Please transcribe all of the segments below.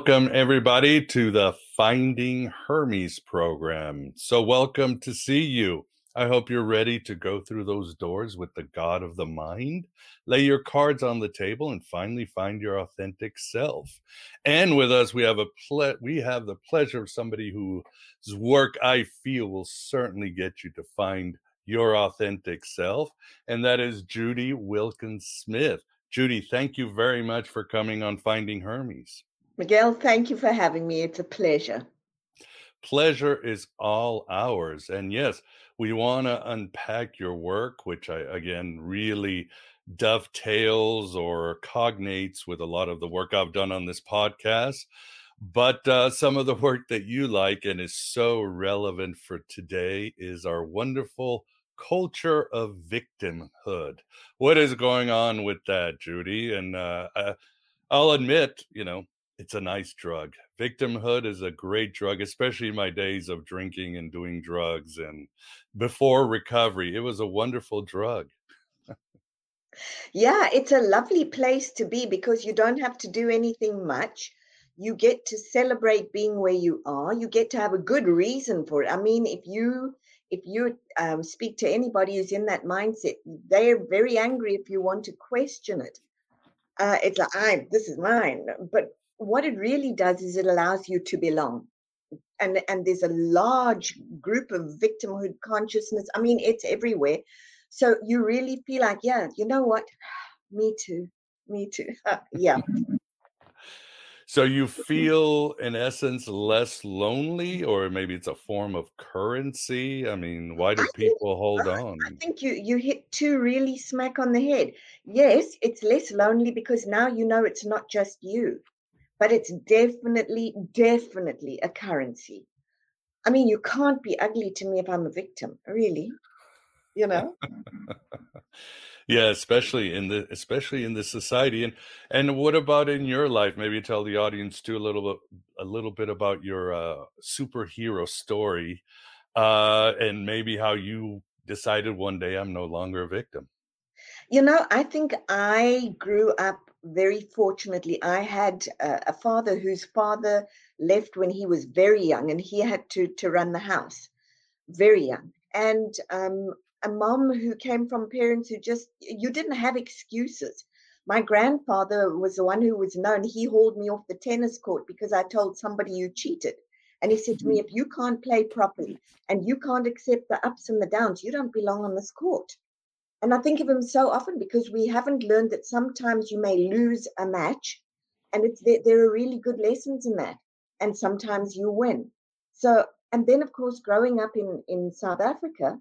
Welcome, everybody, to the Finding Hermes program. So, welcome to see you. I hope you're ready to go through those doors with the God of the mind. Lay your cards on the table and finally find your authentic self. And with us, we have a ple- we have the pleasure of somebody whose work I feel will certainly get you to find your authentic self, and that is Judy Wilkins Smith. Judy, thank you very much for coming on Finding Hermes. Miguel, thank you for having me. It's a pleasure. Pleasure is all ours. And yes, we want to unpack your work, which I, again, really dovetails or cognates with a lot of the work I've done on this podcast. But uh, some of the work that you like and is so relevant for today is our wonderful culture of victimhood. What is going on with that, Judy? And uh, I, I'll admit, you know, it's a nice drug. Victimhood is a great drug, especially in my days of drinking and doing drugs and before recovery. It was a wonderful drug. yeah, it's a lovely place to be because you don't have to do anything much. You get to celebrate being where you are. You get to have a good reason for it. I mean, if you if you um, speak to anybody who's in that mindset, they're very angry if you want to question it. Uh, it's like, I this is mine. But what it really does is it allows you to belong. And and there's a large group of victimhood consciousness i mean it's everywhere. So you really feel like yeah you know what? Me too. Me too. Uh, yeah. So you mm-hmm. feel in essence less lonely or maybe it's a form of currency? I mean why do people hold on i think you you hit two really smack on the head. Yes it's less lonely because now you know it's not just you but it's definitely, definitely a currency. I mean, you can't be ugly to me if I'm a victim, really. You know? yeah, especially in the especially in the society. And and what about in your life? Maybe tell the audience too a little bit a little bit about your uh, superhero story, uh, and maybe how you decided one day I'm no longer a victim. You know, I think I grew up very fortunately, I had a, a, father whose father left when he was very young, and he had to to run the house very young, and um, a mom who came from parents who just you didn't have excuses. My grandfather was the one who was known. He hauled me off the tennis court because I told somebody you cheated. And he said to me, mm-hmm. if you can't play properly and you can't accept the ups and the downs, you don't belong on this court. And I think of him so often because we haven't learned that sometimes you may lose a match, and it's there, there are really good lessons in that. And sometimes you win. So, and then of course, growing up in in South Africa,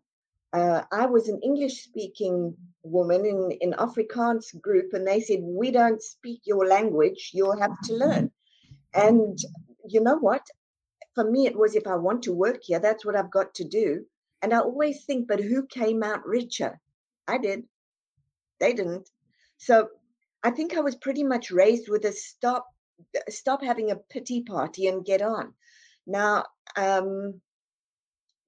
uh, I was an English speaking woman in in Afrikaans group, and they said we don't speak your language, you'll have to learn. And you know what? For me, it was if I want to work here, that's what I've got to do. And I always think, but who came out richer? I did. They didn't. So I think I was pretty much raised with a stop stop having a pity party and get on. Now, um,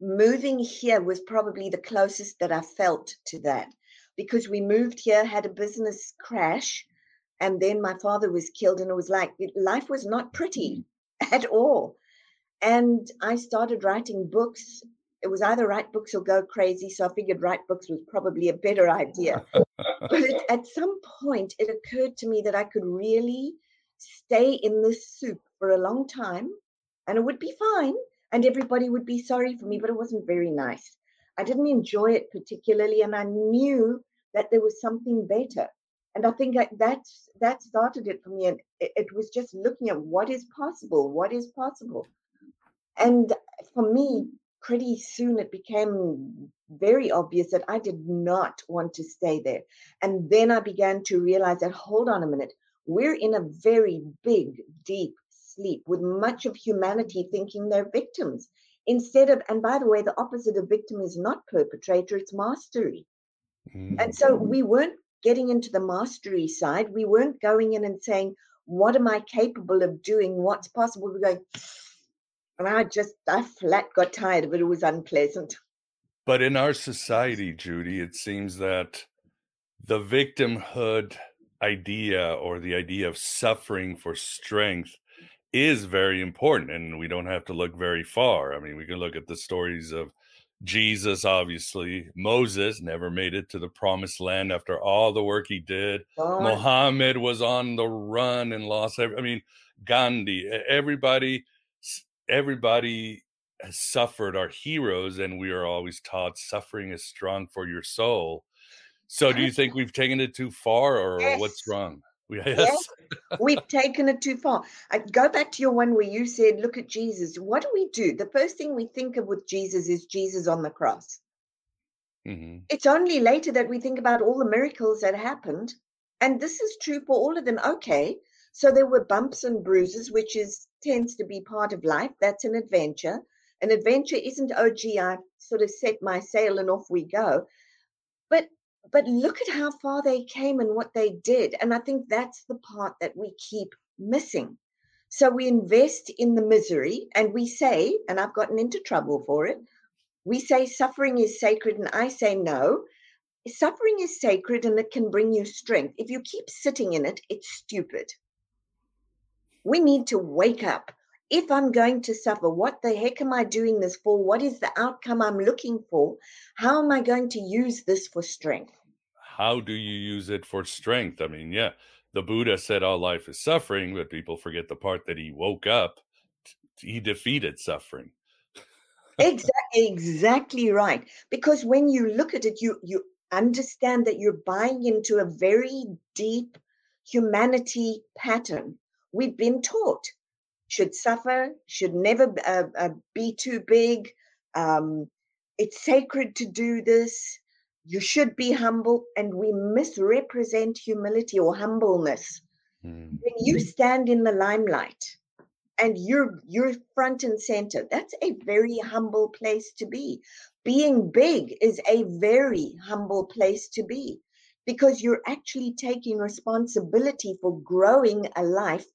moving here was probably the closest that I felt to that because we moved here, had a business crash, and then my father was killed, and it was like life was not pretty at all. And I started writing books it was either write books or go crazy. So I figured write books was probably a better idea. but it, at some point, it occurred to me that I could really stay in this soup for a long time and it would be fine and everybody would be sorry for me, but it wasn't very nice. I didn't enjoy it particularly, and I knew that there was something better. And I think that that started it for me. And it, it was just looking at what is possible, what is possible. And for me, pretty soon it became very obvious that I did not want to stay there. And then I began to realize that, hold on a minute, we're in a very big, deep sleep with much of humanity thinking they're victims. Instead of, and by the way, the opposite of victim is not perpetrator, it's mastery. Mm-hmm. And so we weren't getting into the mastery side. We weren't going in and saying, what am I capable of doing? What's possible? We're going, and I just, I flat got tired of it. It was unpleasant. But in our society, Judy, it seems that the victimhood idea or the idea of suffering for strength is very important. And we don't have to look very far. I mean, we can look at the stories of Jesus, obviously. Moses never made it to the promised land after all the work he did. Oh. Muhammad was on the run and lost. Every, I mean, Gandhi, everybody, everybody has suffered. Our heroes, and we are always taught suffering is strong for your soul. So, do you think we've taken it too far, or yes. what's wrong? Yes. yes. We've taken it too far. I go back to your one where you said, look at Jesus. What do we do? The first thing we think of with Jesus is Jesus on the cross. Mm-hmm. It's only later that we think about all the miracles that happened. And this is true for all of them. Okay. So there were bumps and bruises, which is tends to be part of life. That's an adventure. An adventure isn't, oh gee, I sort of set my sail and off we go. But but look at how far they came and what they did. And I think that's the part that we keep missing. So we invest in the misery and we say, and I've gotten into trouble for it, we say suffering is sacred, and I say no. Suffering is sacred and it can bring you strength. If you keep sitting in it, it's stupid. We need to wake up. If I'm going to suffer, what the heck am I doing this for? What is the outcome I'm looking for? How am I going to use this for strength? how do you use it for strength? I mean, yeah, the Buddha said all life is suffering, but people forget the part that he woke up, he defeated suffering. exactly, exactly right. Because when you look at it, you you understand that you're buying into a very deep humanity pattern. We've been taught should suffer, should never uh, uh, be too big. Um, it's sacred to do this you should be humble and we misrepresent humility or humbleness mm. when you stand in the limelight and you're you're front and center that's a very humble place to be being big is a very humble place to be because you're actually taking responsibility for growing a life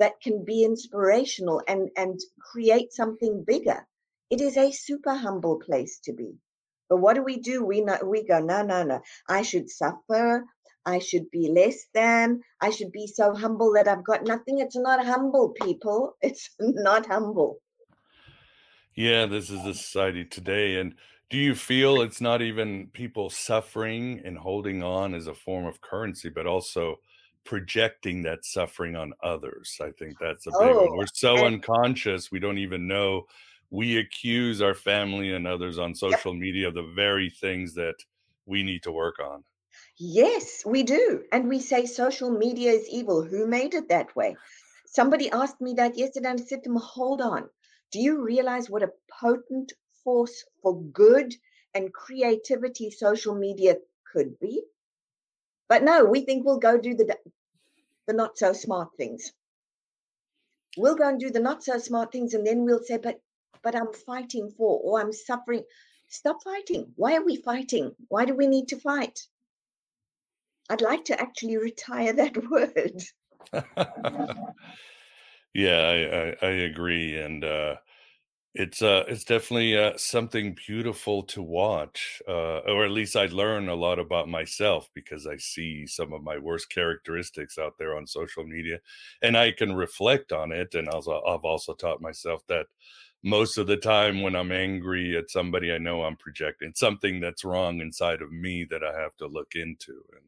that can be inspirational and and create something bigger it is a super humble place to be but what do we do? We not, we go, no, no, no. I should suffer. I should be less than. I should be so humble that I've got nothing. It's not humble, people. It's not humble. Yeah, this is the society today. And do you feel it's not even people suffering and holding on as a form of currency, but also projecting that suffering on others? I think that's a big oh, one. We're so and- unconscious, we don't even know we accuse our family and others on social yep. media of the very things that we need to work on. Yes, we do. And we say social media is evil. Who made it that way? Somebody asked me that yesterday and I said to them, hold on. Do you realize what a potent force for good and creativity social media could be? But no, we think we'll go do the the not so smart things. We'll go and do the not so smart things, and then we'll say, but but I'm fighting for or I'm suffering. Stop fighting. Why are we fighting? Why do we need to fight? I'd like to actually retire that word. yeah, I, I, I, agree. And uh, it's uh, it's definitely uh, something beautiful to watch, uh, or at least I learn a lot about myself because I see some of my worst characteristics out there on social media, and I can reflect on it. And also, I've also taught myself that most of the time when I'm angry at somebody, I know I'm projecting something that's wrong inside of me that I have to look into and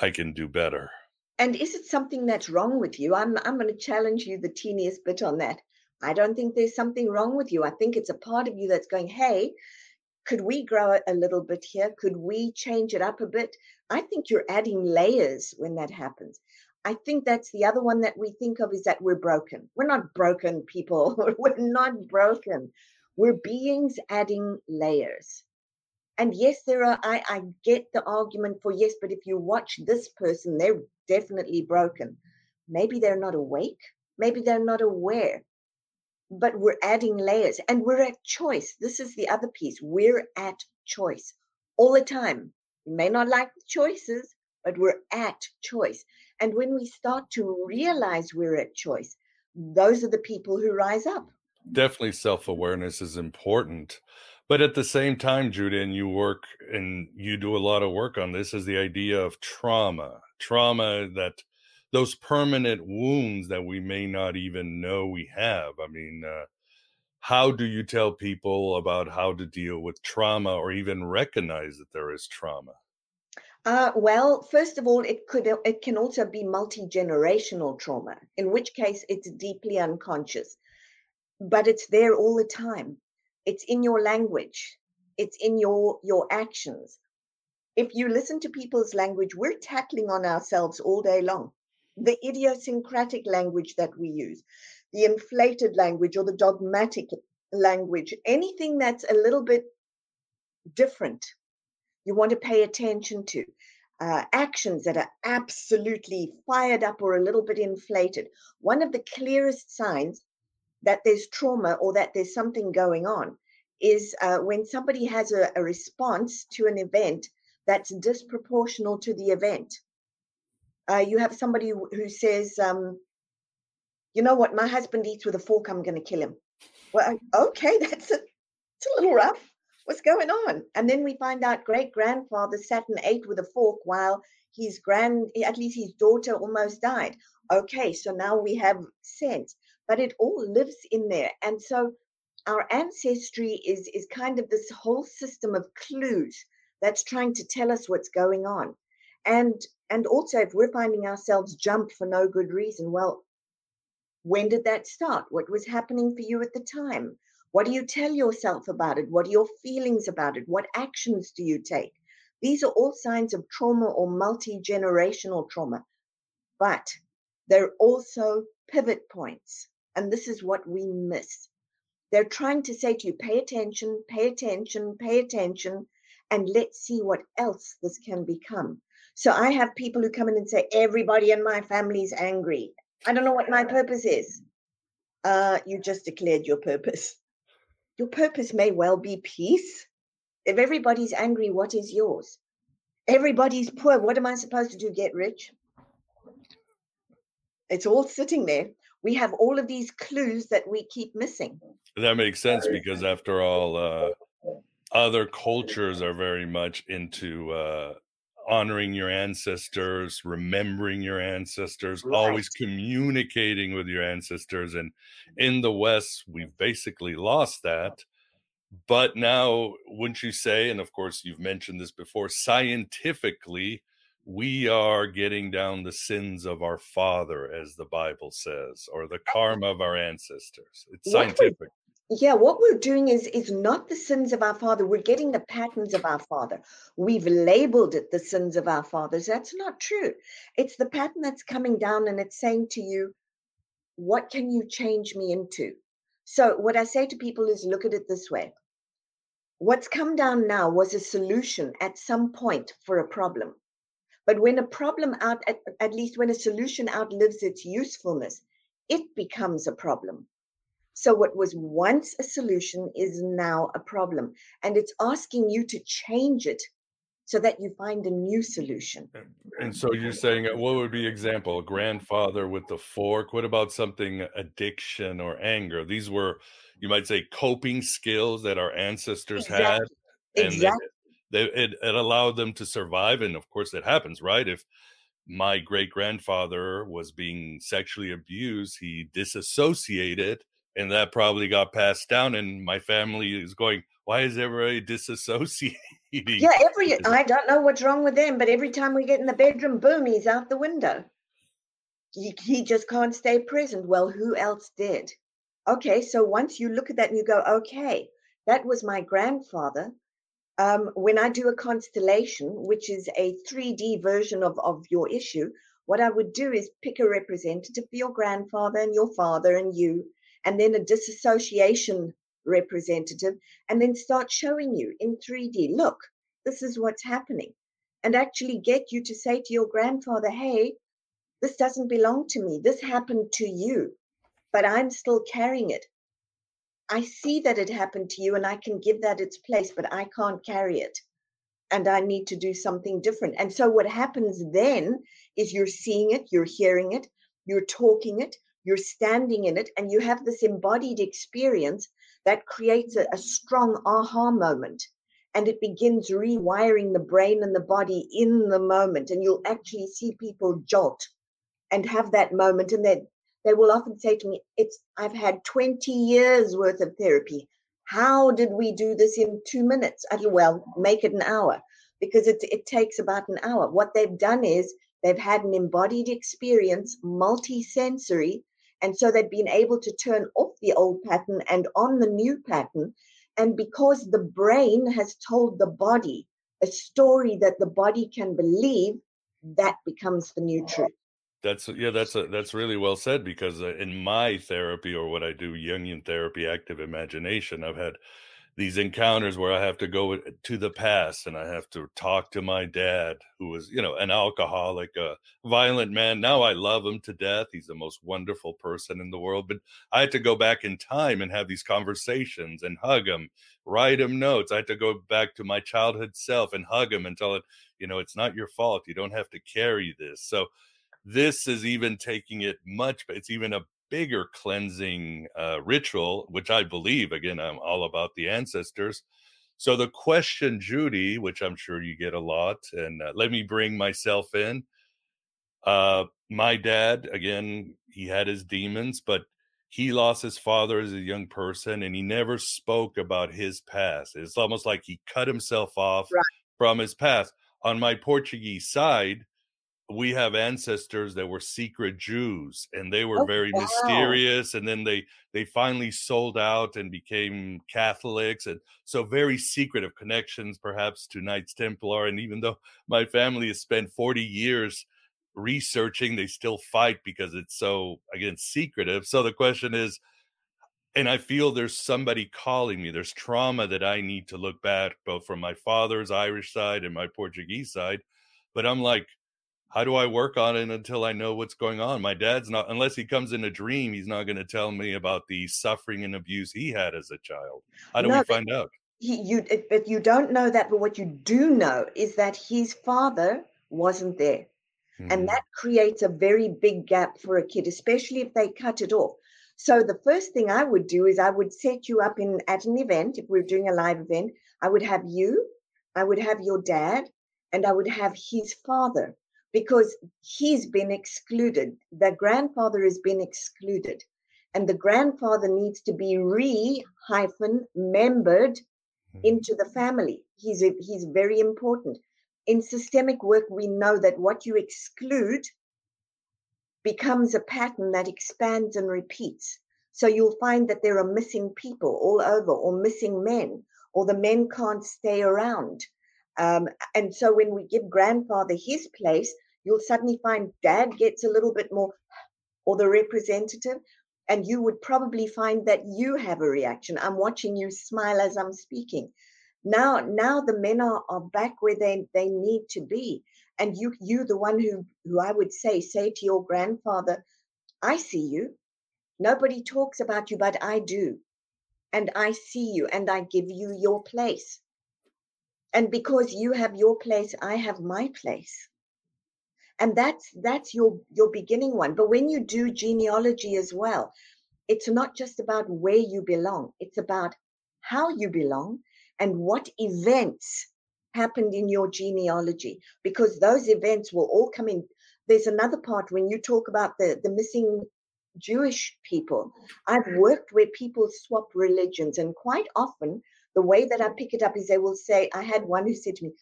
I can do better. And is it something that's wrong with you? I'm I'm going to challenge you the teeniest bit on that. I don't think there's something wrong with you. I think it's a part of you that's going, "Hey, could we grow it a little bit here? Could we change it up a bit?" I think you're adding layers when that happens. I think that's the other one that we think of is that we're broken. We're not broken people. we're not broken. We're beings adding layers. And yes, there are, I, I get the argument for yes, but if you watch this person, they're definitely broken. Maybe they're not awake. Maybe they're not aware. But we're adding layers and we're at choice. This is the other piece. We're at choice all the time. We may not like the choices, but we're at choice. And when we start to realize we're at choice, those are the people who rise up. Definitely self awareness is important. But at the same time, Judy, and you work and you do a lot of work on this, is the idea of trauma. Trauma that those permanent wounds that we may not even know we have. I mean, uh, how do you tell people about how to deal with trauma or even recognize that there is trauma? Uh, well, first of all, it could it can also be multi generational trauma, in which case it's deeply unconscious, but it's there all the time. It's in your language. It's in your your actions. If you listen to people's language, we're tackling on ourselves all day long. The idiosyncratic language that we use, the inflated language or the dogmatic language, anything that's a little bit different you want to pay attention to. Uh, actions that are absolutely fired up or a little bit inflated. One of the clearest signs that there's trauma or that there's something going on is uh, when somebody has a, a, response to an event that's disproportional to the event. Uh, you have somebody who, who says, um, you know what, my husband eats with a fork, I'm going to kill him. Well, okay, that's a, it's a little rough what's going on? And then we find out great grandfather sat and ate with a fork while his grand, at least his daughter almost died. Okay, so now we have sense, but it all lives in there. And so our ancestry is, is kind of this whole system of clues that's trying to tell us what's going on. And and also if we're finding ourselves jump for no good reason, well, when did that start? What was happening for you at the time? What do you tell yourself about it? What are your feelings about it? What actions do you take? These are all signs of trauma or multi generational trauma, but they're also pivot points. And this is what we miss. They're trying to say to you, pay attention, pay attention, pay attention, and let's see what else this can become. So I have people who come in and say, everybody in my family is angry. I don't know what my purpose is. Uh, you just declared your purpose. Your purpose may well be peace. If everybody's angry, what is yours? Everybody's poor. What am I supposed to do? Get rich? It's all sitting there. We have all of these clues that we keep missing. That makes sense because, after all, uh, other cultures are very much into uh, honoring your ancestors, remembering your ancestors, right. always communicating with your ancestors. And in the West, we've basically lost that. But now, wouldn't you say, and of course, you've mentioned this before, scientifically, we are getting down the sins of our father, as the Bible says, or the karma of our ancestors. It's scientific yeah what we're doing is is not the sins of our father we're getting the patterns of our father. We've labeled it the sins of our fathers that's not true. It's the pattern that's coming down and it's saying to you what can you change me into? So what i say to people is look at it this way. What's come down now was a solution at some point for a problem. But when a problem out at, at least when a solution outlives its usefulness it becomes a problem so, what was once a solution is now a problem. And it's asking you to change it so that you find a new solution. And so you're saying, uh, what would be example? A grandfather with the fork. What about something addiction or anger? These were, you might say, coping skills that our ancestors exactly. had. And exactly. They, they, it, it allowed them to survive. And of course, it happens, right? If my great grandfather was being sexually abused, he disassociated and that probably got passed down and my family is going why is everybody disassociating? Yeah every i don't know what's wrong with them but every time we get in the bedroom boom he's out the window. He, he just can't stay present. Well who else did? Okay so once you look at that and you go okay that was my grandfather um, when i do a constellation which is a 3d version of, of your issue what i would do is pick a representative for your grandfather and your father and you and then a disassociation representative, and then start showing you in 3D look, this is what's happening. And actually get you to say to your grandfather, hey, this doesn't belong to me. This happened to you, but I'm still carrying it. I see that it happened to you and I can give that its place, but I can't carry it. And I need to do something different. And so, what happens then is you're seeing it, you're hearing it, you're talking it, you're standing in it and you have this embodied experience that creates a, a, strong aha moment. And it begins rewiring the brain and the body in the moment and you'll actually see people jolt and have that moment. And then they will often say to me it's i've had 20 years worth of therapy. How did we do this in two minutes? I well make it an hour because it, it takes about an hour. What they've done is they've had an embodied experience multi-sensory and so they've been able to turn off the old pattern and on the new pattern. And because the brain has told the body a story that the body can believe, that becomes the new truth. That's yeah, that's a, that's really well said because uh, in my therapy or what I do, Jungian therapy, active imagination, I've had these encounters where I have to go to the past and I have to talk to my dad, who was, you know, an alcoholic, a violent man. Now I love him to death. He's the most wonderful person in the world. But I had to go back in time and have these conversations and hug him, write him notes. I had to go back to my childhood self and hug him and tell it, you know, it's not your fault. You don't have to carry this. So this is even taking it much, but it's even a bigger cleansing uh, ritual, which I believe, again, I'm all about the ancestors. So the question, Judy, which I'm sure you get a lot, and uh, let me bring myself in. Uh, my dad, again, he had his demons, but he lost his father as a young person and he never spoke about his past. It's almost like he cut himself off right. from his past. On my Portuguese side, we have ancestors that were secret Jews and they were oh, very wow. mysterious and then they they finally sold out and became Catholics and so very secretive connections perhaps to Knights Templar and even though my family has spent 40 years researching they still fight because it's so again secretive so the question is and I feel there's somebody calling me there's trauma that I need to look back both from my father's Irish side and my Portuguese side but I'm like how do I work on it until I know what's going on? My dad's not, unless he comes in a dream, he's not going to tell me about the suffering and abuse he had as a child. How do no, we find out? He, you, but you don't know that. But what you do know is that his father wasn't there. Mm-hmm. And that creates a very big gap for a kid, especially if they cut it off. So the first thing I would do is I would set you up in at an event. If we we're doing a live event, I would have you, I would have your dad, and I would have his father because he's been excluded. The grandfather has been excluded. And the grandfather needs to be re hyphen membered mm-hmm. into the family. He's, a, he's very important. In systemic work, we know that what you exclude becomes a pattern that expands and repeats. So you'll find that there are missing people all over, or missing men, or the men can't stay around. Um, and so when we give grandfather his place, you'll suddenly find dad gets a little bit more, or the representative, and you would probably find that you have a reaction. I'm watching you smile as I'm speaking. Now, now the men are, are back where they, they need to be. And you, you, the one who, who I would say, say to your grandfather, I see you. Nobody talks about you, but I do. And I see you and I give you your place. And because you have your place, I have my place and that's that's your your beginning one. But when you do genealogy as well it's not just about where you belong. It's about how you belong and what events happened in your genealogy. Because those events will all come in. There's another part when you talk about the the missing Jewish people. I've worked where people swap religions, and quite often the way that I pick it up is they will say, I had one who said to me,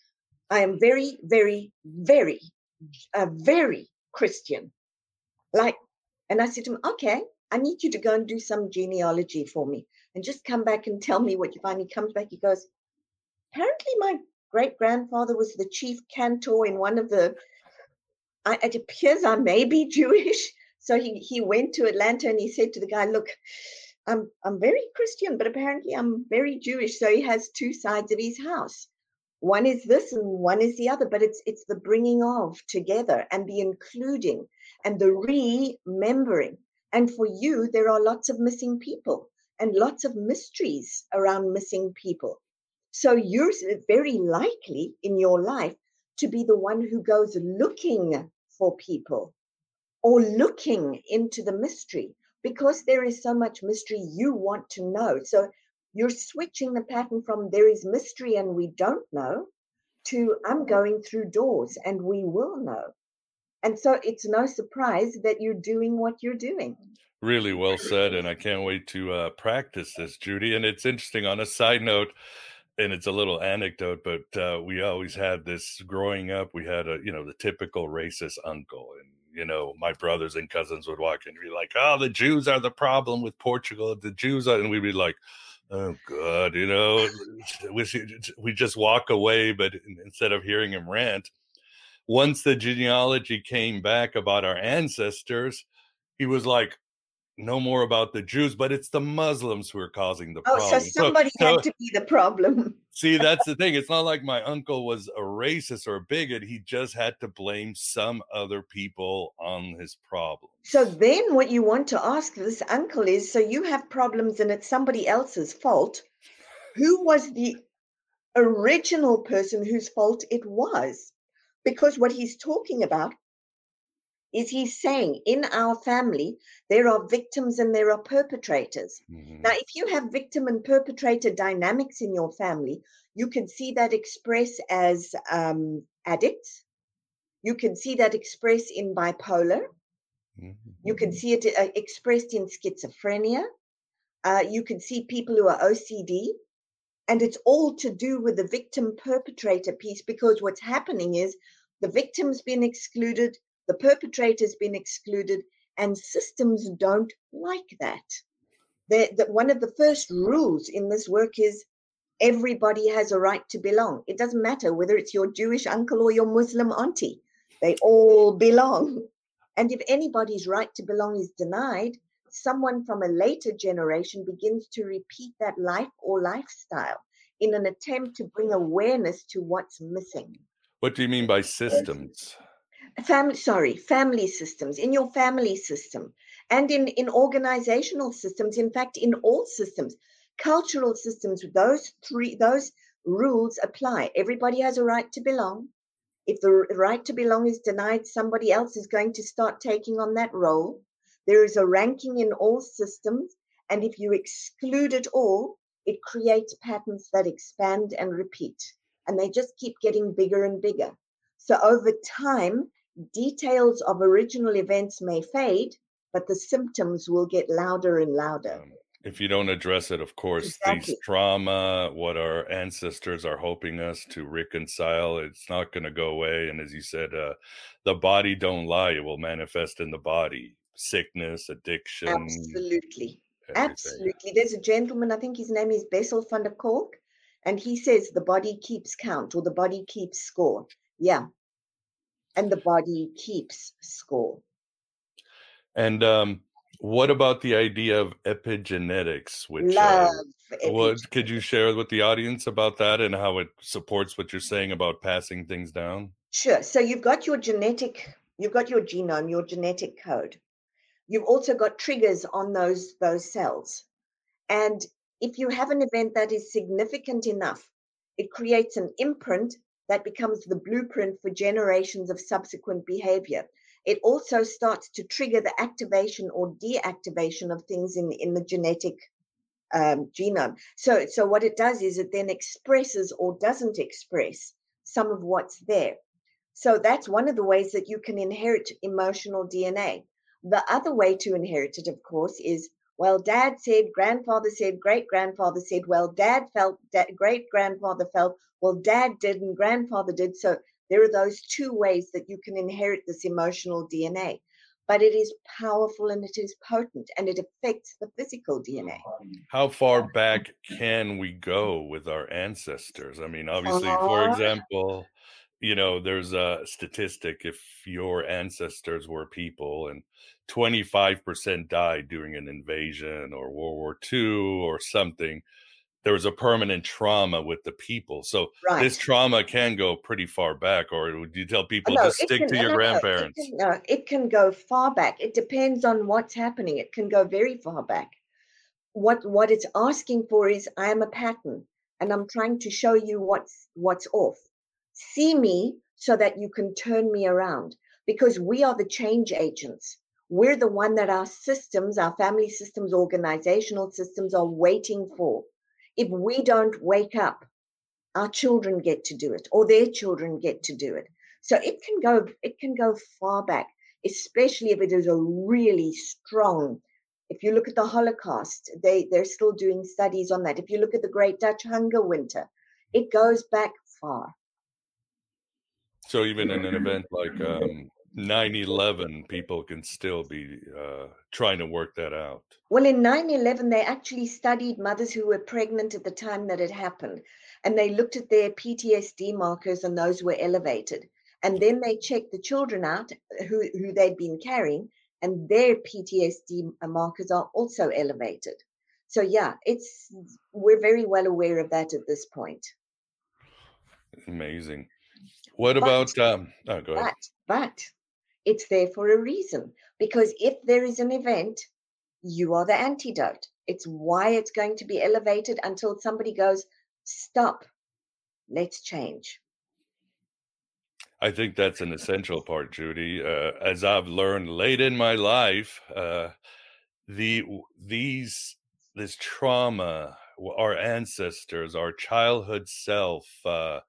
I am very, very, very, uh, very Christian. Like, and I said to him, okay, I need you to go and do some genealogy for me and just come back and tell me what you find. He comes back, he goes, apparently my great grandfather was the chief cantor in one of the, I, it appears I may be Jewish. So he, he went to Atlanta and he said to the guy, look, I'm, I'm very Christian, but apparently I'm very Jewish. So he has two sides of his house. One is this and one is the other, but it's it's the bringing of together and the including and the remembering. And for you, there are lots of missing people and lots of mysteries around missing people. So you're very likely in your life to be the one who goes looking for people or looking into the mystery because there is so much mystery you want to know. So you're switching the pattern from there is mystery and we don't know to I'm going through doors and we will know. And so it's no surprise that you're doing what you're doing. Really well said. And I can't wait to uh, practice this, Judy. And it's interesting on a side note, and it's a little anecdote, but uh, we always had this growing up. We had a, you know, the typical racist uncle. And, you know, my brothers and cousins would walk in and be like, oh, the Jews are the problem with Portugal. The Jews are, and we'd be like, oh god you know we, we just walk away but instead of hearing him rant once the genealogy came back about our ancestors he was like no more about the Jews, but it's the Muslims who are causing the problem. Oh, so somebody so, had so, to be the problem. See, that's the thing. It's not like my uncle was a racist or a bigot. He just had to blame some other people on his problem. So then what you want to ask this uncle is so you have problems and it's somebody else's fault. Who was the original person whose fault it was? Because what he's talking about is he saying in our family there are victims and there are perpetrators. Mm-hmm. now if you have victim and perpetrator dynamics in your family you can see that express as um, addicts. You can see that expressed in bipolar. Mm-hmm. you can see it uh, expressed in schizophrenia. Uh, you can see people who are ocd and it's all to do with the victim perpetrator piece because what's happening is the victim's been excluded the perpetrator's been excluded, and systems don't like that. That one of the first rules in this work is everybody has a right to belong. It doesn't matter whether it's your Jewish uncle or your Muslim auntie, they all belong. And if anybody's right to belong is denied, someone from a later generation begins to repeat that life or lifestyle in an attempt to bring awareness to what's missing. What do you mean by systems? Family sorry family systems in your family system and in in organizational systems in fact in all systems. Cultural systems those three those rules apply. Everybody has a right to belong. If the right to belong is denied somebody else is going to start taking on that role. There is a ranking in all systems and if you exclude it all it creates patterns that expand and repeat and they just keep getting bigger and bigger. So over time details of original events may fade, but the symptoms will get louder and louder. Um, if you don't address it, of course, exactly. these trauma, what our ancestors are hoping us to reconcile, it's not going to go away. And as you said, uh, the body don't lie; it will manifest in the body. Sickness, addiction. Absolutely, everything. absolutely. There's a gentleman, I think his name is Bessel van der Kolk, and he says the body keeps count or the body keeps score. Yeah, and the body keeps score. And um, what about the idea of epigenetics? Which uh, love. Uh, what could you share with the audience about that and how it supports what you're saying about passing things down? Sure. So you've got your genetic, you've got your genome, your genetic code. You've also got triggers on those those cells, and if you have an event that is significant enough, it creates an imprint that becomes the blueprint for generations of subsequent behavior. It also starts to trigger the activation or deactivation of things in, in the genetic um, genome. So, so what it does is it then expresses or doesn't express some of what's there. So that's one of the ways that you can inherit emotional DNA. The other way to inherit it, of course, is well, dad said, grandfather said, great grandfather said, well, dad felt, great grandfather felt, well, dad did, and grandfather did. So there are those two ways that you can inherit this emotional DNA. But it is powerful and it is potent and it affects the physical DNA. How far back can we go with our ancestors? I mean, obviously, uh-huh. for example, you know, there's a statistic if your ancestors were people and 25% died during an invasion or World War II or something, there was a permanent trauma with the people. So right. this trauma can go pretty far back, or would you tell oh, people no, to stick can, to your no, grandparents? It can, no, it can go far back. It depends on what's happening. It can go very far back. What what it's asking for is I am a pattern and I'm trying to show you what's what's off see me so that you can turn me around because we are the change agents. We're the one that our systems, our family systems, organizational systems are waiting for. If we don't wake up, our children get to do it or their children get to do it. So it can go it can go far back, especially if it is a really strong if you look at the Holocaust, they, they're still doing studies on that. If you look at the Great Dutch Hunger Winter, it goes back far. So even in an event like um, 9/11, people can still be uh, trying to work that out. Well, in 9/11, they actually studied mothers who were pregnant at the time that it happened, and they looked at their PTSD markers, and those were elevated. And then they checked the children out who, who they'd been carrying, and their PTSD markers are also elevated. So yeah, it's we're very well aware of that at this point. Amazing. What about but, um oh go ahead. But but it's there for a reason. Because if there is an event, you are the antidote. It's why it's going to be elevated until somebody goes, stop, let's change. I think that's an essential part, Judy. Uh, as I've learned late in my life, uh, the these this trauma, our ancestors, our childhood self, uh,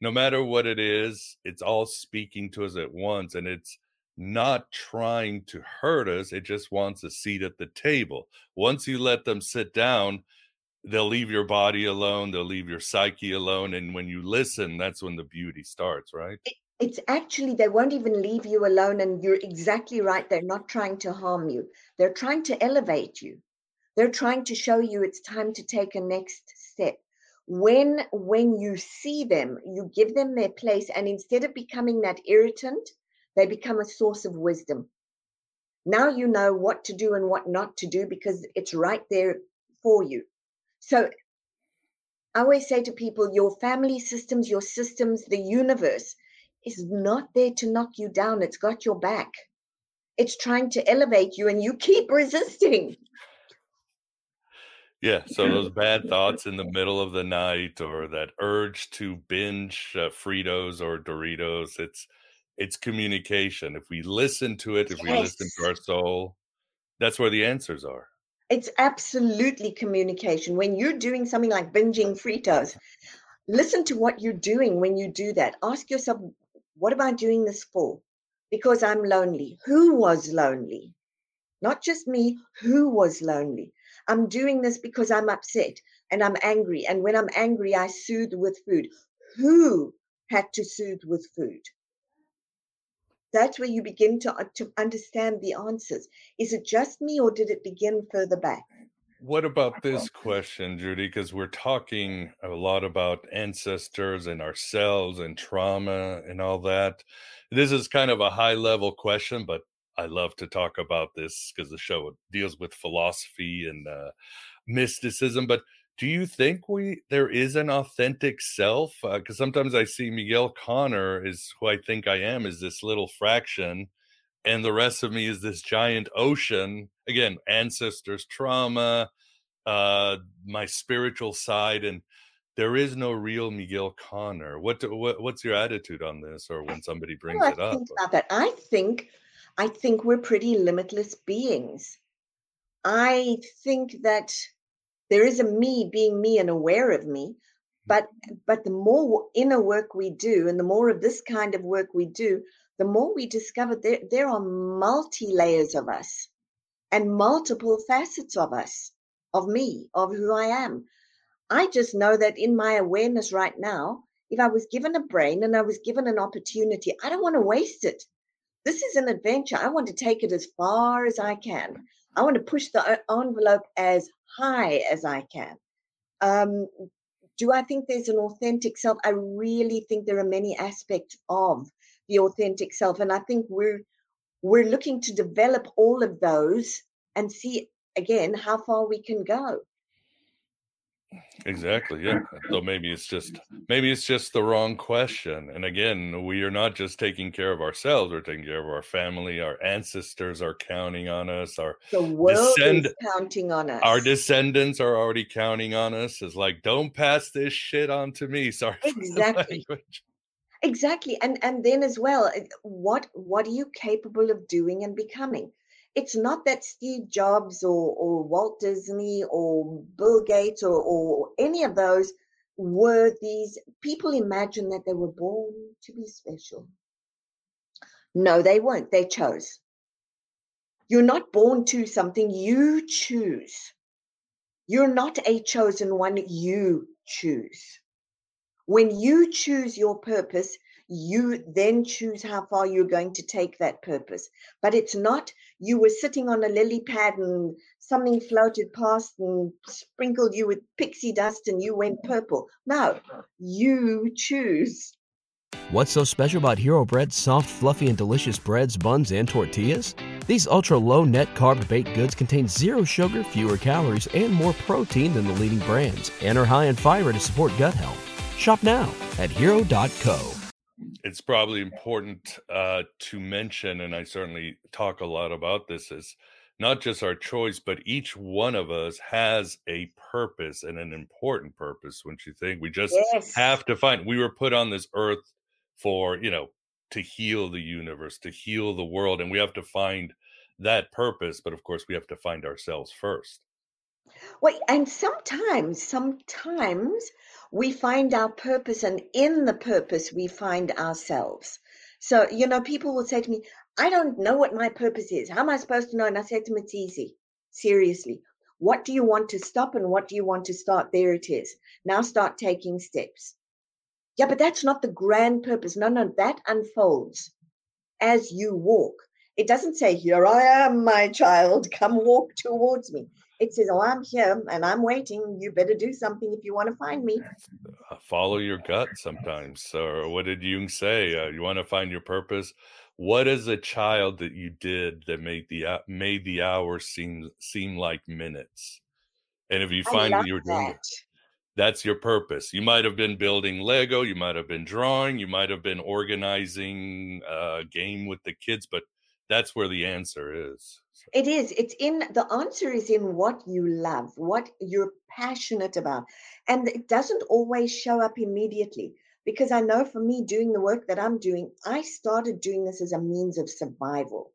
no matter what it is, it's all speaking to us at once and it's not trying to hurt us. It just wants a seat at the table. Once you let them sit down, they'll leave your body alone, they'll leave your psyche alone. And when you listen, that's when the beauty starts, right? It's actually, they won't even leave you alone. And you're exactly right. They're not trying to harm you, they're trying to elevate you. They're trying to show you it's time to take a next step when when you see them you give them their place and instead of becoming that irritant they become a source of wisdom. Now you know what to do and what not to do because it's right there for you. So i always say to people your family systems your systems the universe is not there to knock you down. It's got your back. It's trying to elevate you and you keep resisting yeah, so those bad thoughts in the middle of the night or that urge to binge uh, Fritos or Doritos, it's it's communication. If we listen to it, if yes. we listen to our soul, that's where the answers are. It's absolutely communication. When you're doing something like binging Fritos, listen to what you're doing when you do that. Ask yourself, what am I doing this for? Because I'm lonely. Who was lonely? Not just me, who was lonely? I'm doing this because I'm upset and I'm angry. And when I'm angry, I soothe with food. Who had to soothe with food? That's where you begin to, uh, to understand the answers. Is it just me or did it begin further back? What about this question, Judy? Because we're talking a lot about ancestors and ourselves and trauma and all that. This is kind of a high level question, but I love to talk about this because the show deals with philosophy and uh, mysticism. But do you think we there is an authentic self? Because uh, sometimes I see Miguel Connor is who I think I am is this little fraction, and the rest of me is this giant ocean. Again, ancestors, trauma, uh, my spiritual side, and there is no real Miguel Connor. What, what what's your attitude on this, or when somebody brings well, it up? About that, I think I think we're pretty limitless beings. I think that there is a me being me and aware of me, hmm. but but the more inner work we do and the more of this kind of work we do, the more we discover there, there are multi layers of us and multiple facets of us, of me, of who I am. I just know that in my awareness right now, if I was given a brain and I was given an opportunity, I don't want to waste it. This is an adventure. I want to take it as far as I can. I want to push the envelope as high as I can. Um, do I think there's an authentic self? I really think there are many aspects of the authentic self, and I think we're we're looking to develop all of those and see again how far we can go. Exactly. Yeah. So maybe it's just maybe it's just the wrong question. And again, we are not just taking care of ourselves, we're taking care of our family, our ancestors are counting on us, our the world descend- is counting on us. Our descendants are already counting on us. Is like, don't pass this shit on to me. Sorry. Exactly. Exactly. And and then as well, eh, what what are you capable of doing and becoming? It's not that Steve Jobs or, or Walt Disney or Bill Gates or, or any of those were these people imagine that they were born to be special. No, they weren't. They chose. You're not born to something, you choose. You're not a chosen one, you choose. When you choose your purpose, you then choose how far you're going to take that purpose. But it's not you were sitting on a lily pad and something floated past and sprinkled you with pixie dust and you went purple. No, you choose. What's so special about Hero Bread's soft, fluffy, and delicious breads, buns, and tortillas? These ultra low net carb baked goods contain zero sugar, fewer calories, and more protein than the leading brands, and are high in fiber to support gut health. Shop now at hero.co it's probably important uh, to mention, and I certainly talk a lot about this, is not just our choice, but each one of us has a purpose and an important purpose. When you think we just yes. have to find, we were put on this earth for, you know, to heal the universe, to heal the world, and we have to find that purpose. But of course, we have to find ourselves first. Well, and sometimes, sometimes we find our purpose, and in the purpose, we find ourselves. So, you know, people will say to me, I don't know what my purpose is. How am I supposed to know? And I say to them, it's easy. Seriously. What do you want to stop and what do you want to start? There it is. Now start taking steps. Yeah, but that's not the grand purpose. No, no, that unfolds as you walk. It doesn't say, Here I am, my child, come walk towards me. It says, "Oh, I'm here and I'm waiting. You better do something if you want to find me." Uh, follow your gut sometimes. Or what did Jung say? Uh, you want to find your purpose. What is a child that you did that made the uh, made the hours seem seem like minutes? And if you find that you were doing that. it, that's your purpose. You might have been building Lego, you might have been drawing, you might have been organizing a game with the kids, but that's where the answer is. It is. It's in the answer is in what you love, what you're passionate about. And it doesn't always show up immediately because I know for me doing the work that I'm doing, I started doing this as a means of survival.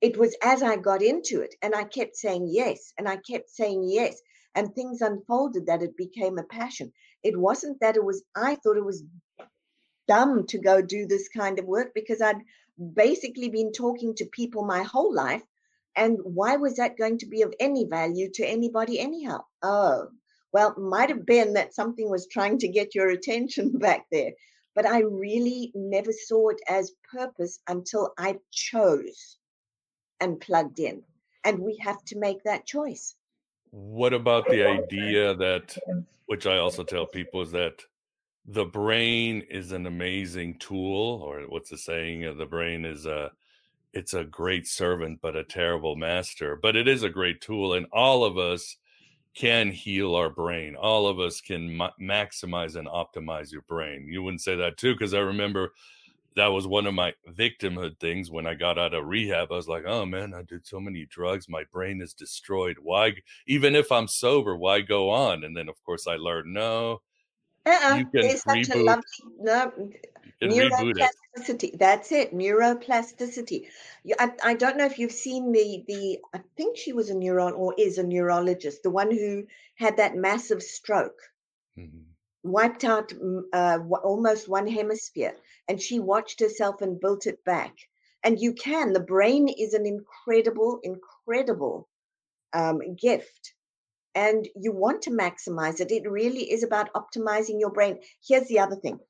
It was as I got into it and I kept saying yes and I kept saying yes and things unfolded that it became a passion. It wasn't that it was, I thought it was dumb to go do this kind of work because I'd basically been talking to people my whole life. And why was that going to be of any value to anybody, anyhow? Oh, well, might have been that something was trying to get your attention back there. But I really never saw it as purpose until I chose and plugged in. And we have to make that choice. What about the idea that, which I also tell people, is that the brain is an amazing tool, or what's the saying? Uh, the brain is a it's a great servant, but a terrible master. But it is a great tool, and all of us can heal our brain. All of us can ma- maximize and optimize your brain. You wouldn't say that too, because I remember that was one of my victimhood things when I got out of rehab. I was like, oh man, I did so many drugs. My brain is destroyed. Why, even if I'm sober, why go on? And then, of course, I learned no, uh-uh. You can it's such a lovely no, neuroplasticity. That's it, neuroplasticity. I, I don't know if you've seen the the. I think she was a neuron or is a neurologist, the one who had that massive stroke. Mm-hmm. wiped out uh, almost one hemisphere, and she watched herself and built it back. And you can. The brain is an incredible, incredible um, gift and you want to maximize it. It really is about optimizing your brain. Here's the other thing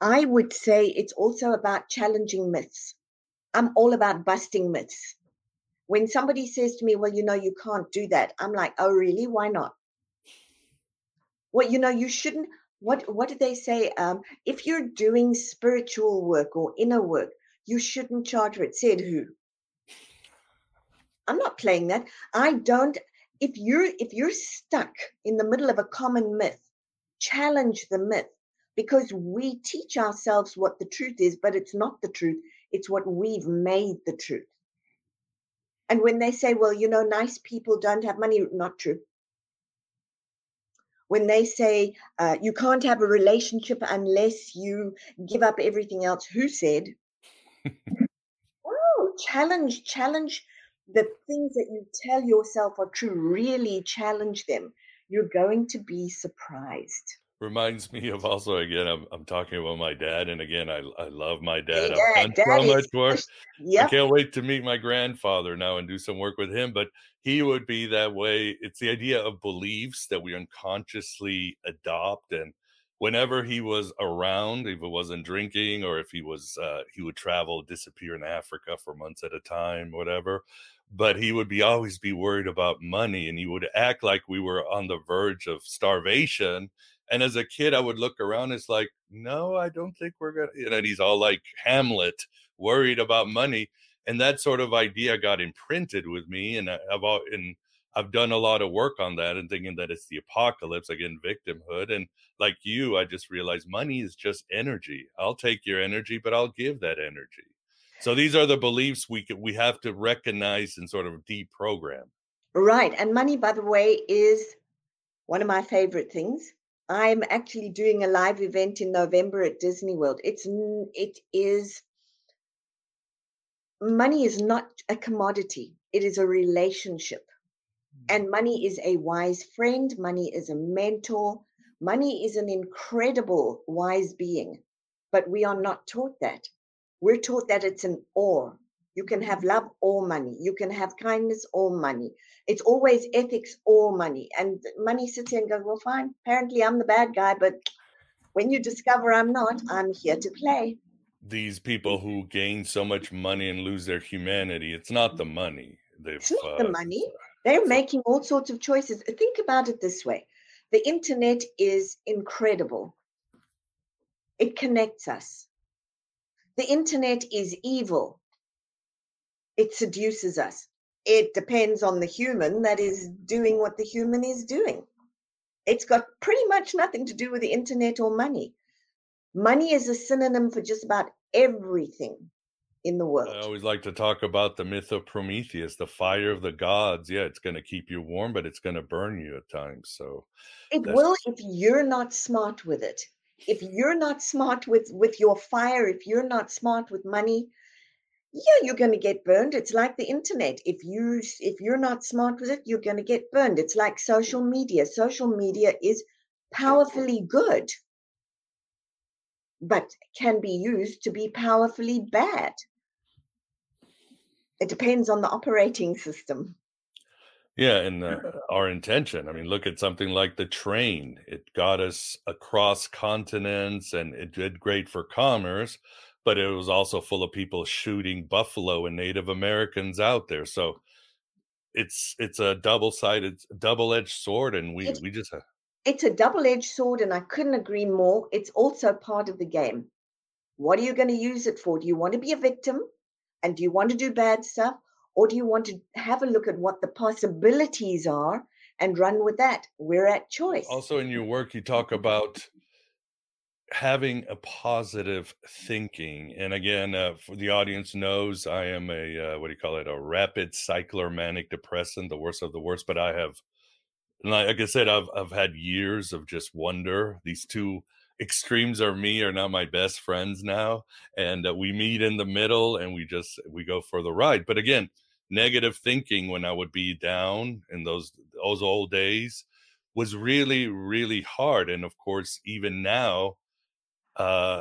I would say it's also about challenging myths. I'm all about busting myths. When somebody says to me, Well, you know, you can't do that, I'm like, Oh, really? Why not? Well, you know, you shouldn't. What, what did they say? Um, if you're doing spiritual work or inner work, you shouldn't charge for it. Said who? I'm not playing that. I don't if you're if you're stuck in the middle of a common myth challenge the myth because we teach ourselves what the truth is but it's not the truth it's what we've made the truth. And when they say well you know nice people don't have money not true. When they say uh, you can't have a relationship unless you give up everything else who said? Oh challenge challenge the things that you tell yourself are true, really challenge them. You're going to be surprised. Reminds me of also again. I'm, I'm talking about my dad, and again, I I love my dad. Hey, I've done so much work. Yep. I can't wait to meet my grandfather now and do some work with him. But he would be that way. It's the idea of beliefs that we unconsciously adopt, and whenever he was around, if it wasn't drinking or if he was, uh, he would travel, disappear in Africa for months at a time, whatever but he would be always be worried about money and he would act like we were on the verge of starvation and as a kid i would look around it's like no i don't think we're gonna you know, and he's all like hamlet worried about money and that sort of idea got imprinted with me and i've all and i've done a lot of work on that and thinking that it's the apocalypse again victimhood and like you i just realized money is just energy. I'll take your energy but i'll give that energy so these are the beliefs we we have to recognize and sort of deprogram. Right, and money, by the way, is one of my favorite things. I'm actually doing a live event in November at Disney World. It's it is money is not a commodity; it is a relationship, hmm. and money is a wise friend. Money is a mentor. Money is an incredible wise being, but we are not taught that. We're taught that it's an or. You can have love or money. You can have kindness or money. It's always ethics or money. And money sits here and goes, well, fine. Apparently, I'm the bad guy. But when you discover I'm not, I'm here to play. These people who gain so much money and lose their humanity, it's not the money. They've, it's not uh, the money. They're making all sorts of choices. Think about it this way the internet is incredible, it connects us the internet is evil. It seduces us. It depends on the human that is doing what the human is doing. It's got pretty much nothing to do with the internet or money. Money is a synonym for just about everything in the world. I always like to talk about the myth of Prometheus, the fire of the gods. Yeah, it's going to keep you warm, but it's going to burn you at times. So it will if you're not smart with it if you're not smart with with your fire if you're not smart with money yeah you're going to get burned. It's like the internet. If you if you're not smart with it you're going to get burned. It's like social media. Social media is powerfully good but can be used to be powerfully bad. It depends on the operating system yeah, and uh, our intention. I mean, look at something like the train. It got us across continents and it did great for commerce, but it was also full of people shooting buffalo and Native Americans out there. So it's it's a double-sided double-edged sword and we it's, we just have it's a double-edged sword and I couldn't agree more. It's also part of the game. What are you going to use it for? Do you want to be a victim? And do you want to do bad stuff? Or do you want to have a look at what the possibilities are and run with that? We're at choice. Also, in your work, you talk about having a positive thinking. And again, uh, for the audience knows I am a, uh, what do you call it, a rapid cycler manic depressant, the worst of the worst. But I have, like I said, I've, I've had years of just wonder. These two extremes are me are now my best friends now and uh, we meet in the middle and we just we go for the ride but again negative thinking when i would be down in those those old days was really really hard and of course even now uh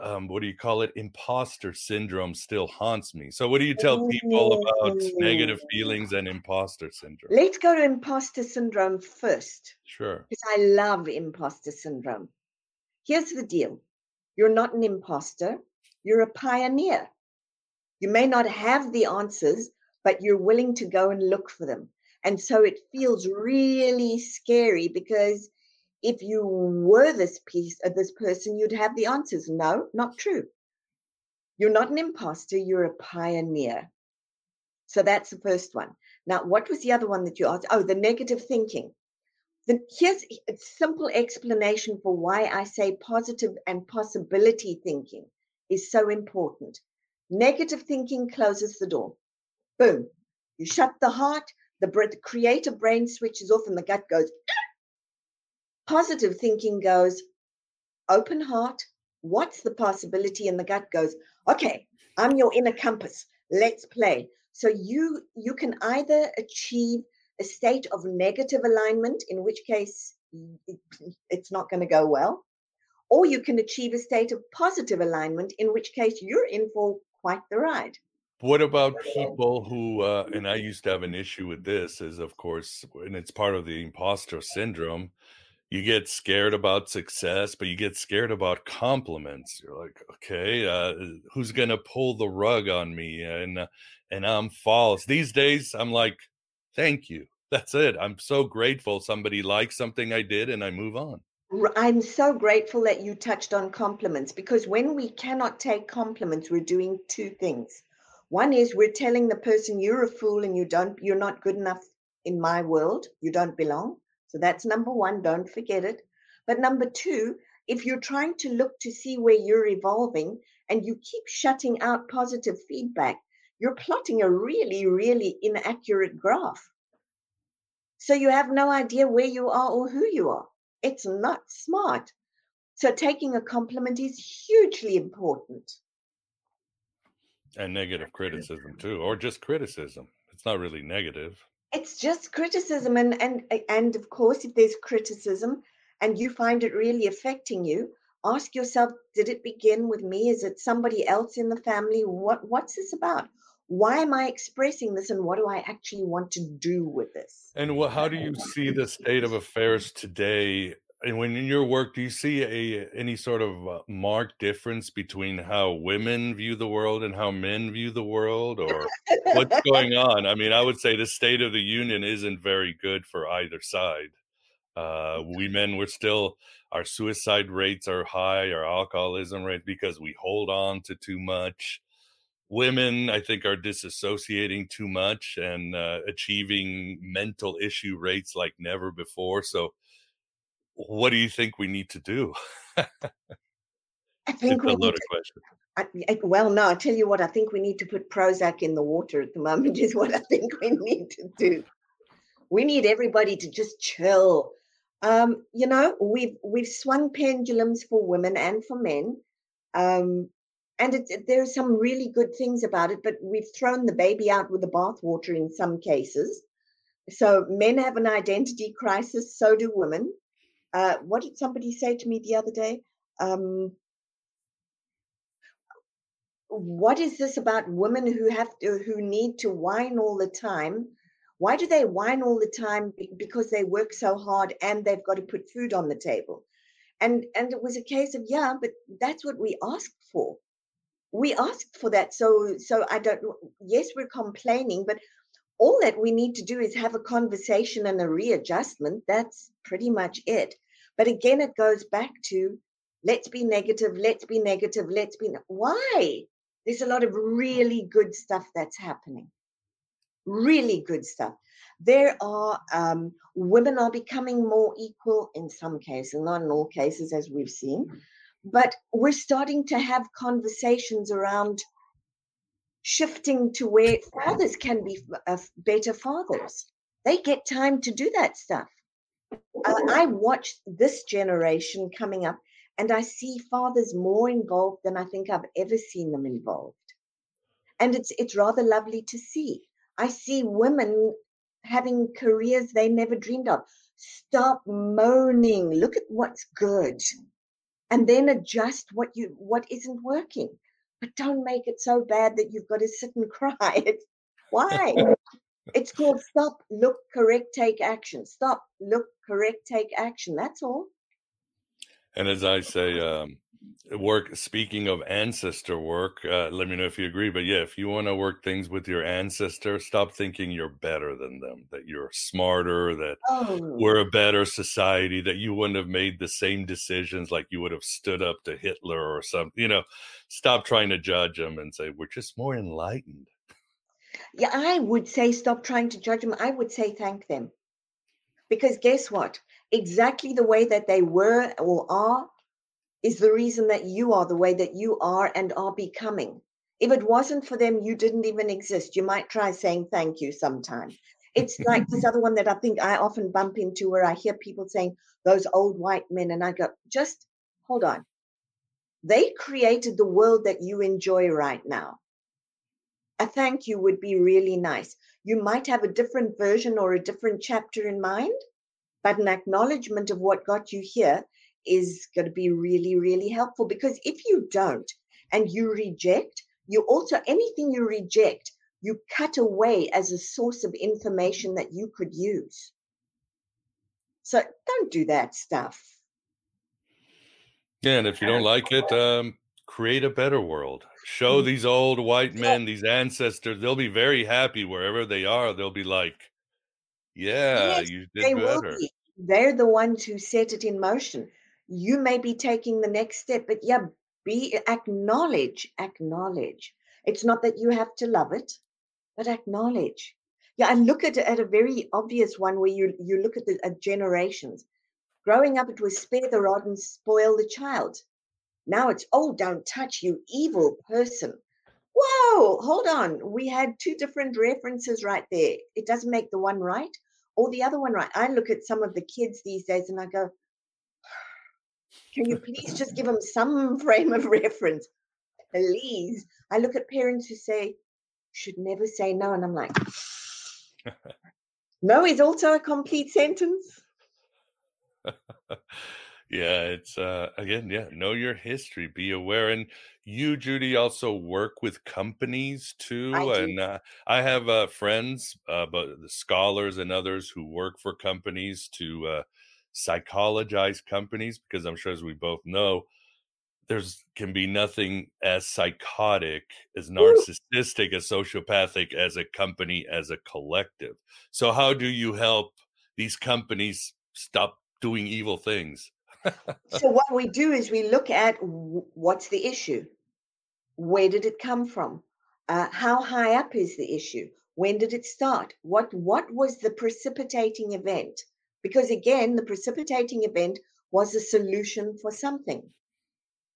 um, what do you call it? Imposter syndrome still haunts me. So, what do you tell people about negative feelings and imposter syndrome? Let's go to imposter syndrome first. Sure. Because I love imposter syndrome. Here's the deal you're not an imposter, you're a pioneer. You may not have the answers, but you're willing to go and look for them. And so it feels really scary because if you were this piece of uh, this person, you'd have the answers. No, not true. You're not an imposter, you're a pioneer. So that's the first one. Now, what was the other one that you asked? Oh, the negative thinking. The, here's a simple explanation for why I say positive and possibility thinking is so important. Negative thinking closes the door. Boom. You shut the heart, the, the creative brain switches off, and the gut goes, Positive thinking goes, open heart. What's the possibility? And the gut goes, okay, I'm your inner compass. Let's play. So you you can either achieve a state of negative alignment, in which case it's not going to go well, or you can achieve a state of positive alignment, in which case you're in for quite the ride. What about people who, uh, and I used to have an issue with this, is of course, and it's part of the imposter syndrome you get scared about success, but you get scared about compliments. You're like, okay, uh, who's gonna pull the rug on me? And uh, and I'm false. These days, I'm like, thank you. That's it. I'm so grateful somebody likes something I did, and I move on. I'm so grateful that you touched on compliments because when we cannot take compliments, we're doing two things. One is we're telling the person you're a fool and you don't, you're not good enough in my world. You don't belong. So that's number one, don't forget it. But number two, if you're trying to look to see where you're evolving and you keep shutting out positive feedback, you're plotting a really, really inaccurate graph. So you have no idea where you are or who you are. It's not smart. So taking a compliment is hugely important. And negative criticism too, or just criticism. It's not really negative it's just criticism and and and of course if there's criticism and you find it really affecting you ask yourself did it begin with me is it somebody else in the family what what's this about why am i expressing this and what do i actually want to do with this? And well, how do you see the state of affairs today? And when in your work do you see a any sort of uh, marked difference between how women view the world and how men view the world or what's going on? I mean i would say the state of the union isn't very good for either side. Uh, we men we're still our suicide rates are high our alcoholism rate because we hold on to too much women i think are disassociating too much and uh, achieving mental issue rates like never before so what do you think we need to do? I think it's a loaded question. I, I, well, no, I tell you what, I think we need to put Prozac in the water at the moment, is what I think we need to do. We need everybody to just chill. Um, you know, we've we've swung pendulums for women and for men, um, and it, it, there are some really good things about it. But we've thrown the baby out with the bathwater in some cases. So men have an identity crisis, so do women. Uh, what did somebody say to me the other day? Um, what is this about women who have to, who need to whine all the time? Why do they whine all the time? Because they work so hard and they've got to put food on the table. And and it was a case of yeah, but that's what we asked for. We asked for that. So so I don't. Yes, we're complaining, but all that we need to do is have a conversation and a readjustment. That's pretty much it. But again, it goes back to let's be negative, let's be negative, let's be. Why? There's a lot of really good stuff that's happening. Really good stuff. There are um, women are becoming more equal in some cases, not in all cases, as we've seen. But we're starting to have conversations around shifting to where fathers can be uh, better fathers. They get time to do that stuff. I watch this generation coming up and I see fathers more involved than I think I've ever seen them involved. And it's it's rather lovely to see. I see women having careers they never dreamed of. Stop moaning. Look at what's good. And then adjust what you what isn't working. But don't make it so bad that you've got to sit and cry. It's, why? it's called stop, look, correct, take action. Stop, look, correct, take action. That's all. And as I say, um, work speaking of ancestor work uh, let me know if you agree but yeah if you want to work things with your ancestor stop thinking you're better than them that you're smarter that oh. we're a better society that you wouldn't have made the same decisions like you would have stood up to hitler or something you know stop trying to judge them and say we're just more enlightened. Yeah i would say stop trying to judge them i would say thank them. Because guess what? Exactly the way that they were or are is the reason that you are the way that you are and are becoming. If it wasn't for them, you didn't even exist. You might try saying thank you sometime. It's like this other one that I think I often bump into where I hear people saying, those old white men, and I go, just hold on. They created the world that you enjoy right now. A thank you would be really nice. You might have a different version or a different chapter in mind, but an acknowledgement of what got you here is going to be really, really helpful because if you don't and you reject, you also, anything you reject, you cut away as a source of information that you could use. So don't do that stuff. Yeah, and if you don't like it, um, create a better world. Show mm. these old white men, these ancestors, they'll be very happy wherever they are. They'll be like, yeah, yes, you did better. They're the ones who set it in motion you may be taking the next step but yeah be acknowledge acknowledge. It's not that you have to love it but acknowledge. Yeah i look at at a very obvious one where you you look at the at generations. Growing up it was spare the rod and spoil the child. Now it's oh don't touch you evil person. Whoa hold on. We had two different references right there. It doesn't make the one right or the other one right. I look at some of the kids these days and i go can you please just give them some frame of reference? Please. I look at parents who say, should never say no. And I'm like, no is also a complete sentence. yeah, it's uh again, yeah, know your history, be aware. And you, Judy, also work with companies too. And uh, I have uh, friends, uh, but the scholars and others who work for companies to uh, psychologize companies because I'm sure as we both know, there's can be nothing as psychotic, as narcissistic, as sociopathic as a company as a collective. So how do you help these companies stop doing evil things? so what we do is we look at what's the issue, where did it come from, uh, how high up is the issue, when did it start, what what was the precipitating event, because again, the precipitating event was a solution for something.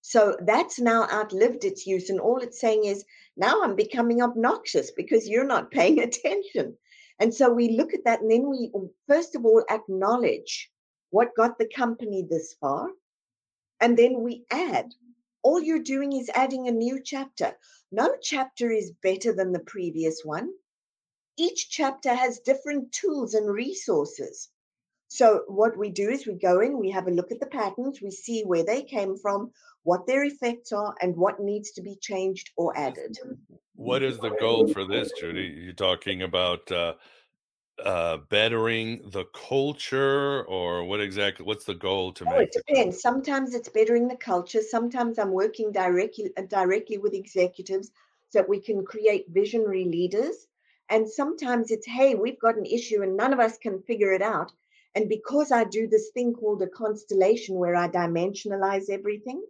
So that's now outlived its use. And all it's saying is, now I'm becoming obnoxious because you're not paying attention. And so we look at that and then we, um, first of all, acknowledge what got the company this far. And then we add. All you're doing is adding a new chapter. No chapter is better than the previous one. Each chapter has different tools and resources. So what we do is we go in, we have a look at the patterns, we see where they came from, what their effects are, and what needs to be changed or added. What is the goal for this, Judy? You're talking about uh, uh, bettering the culture, or what exactly? What's the goal to oh, make? It depends. Sometimes it's bettering the culture. Sometimes I'm working directly uh, directly with executives so that we can create visionary leaders. And sometimes it's, hey, we've got an issue and none of us can figure it out and because I do this thing called a constellation where I dimensionalize everything,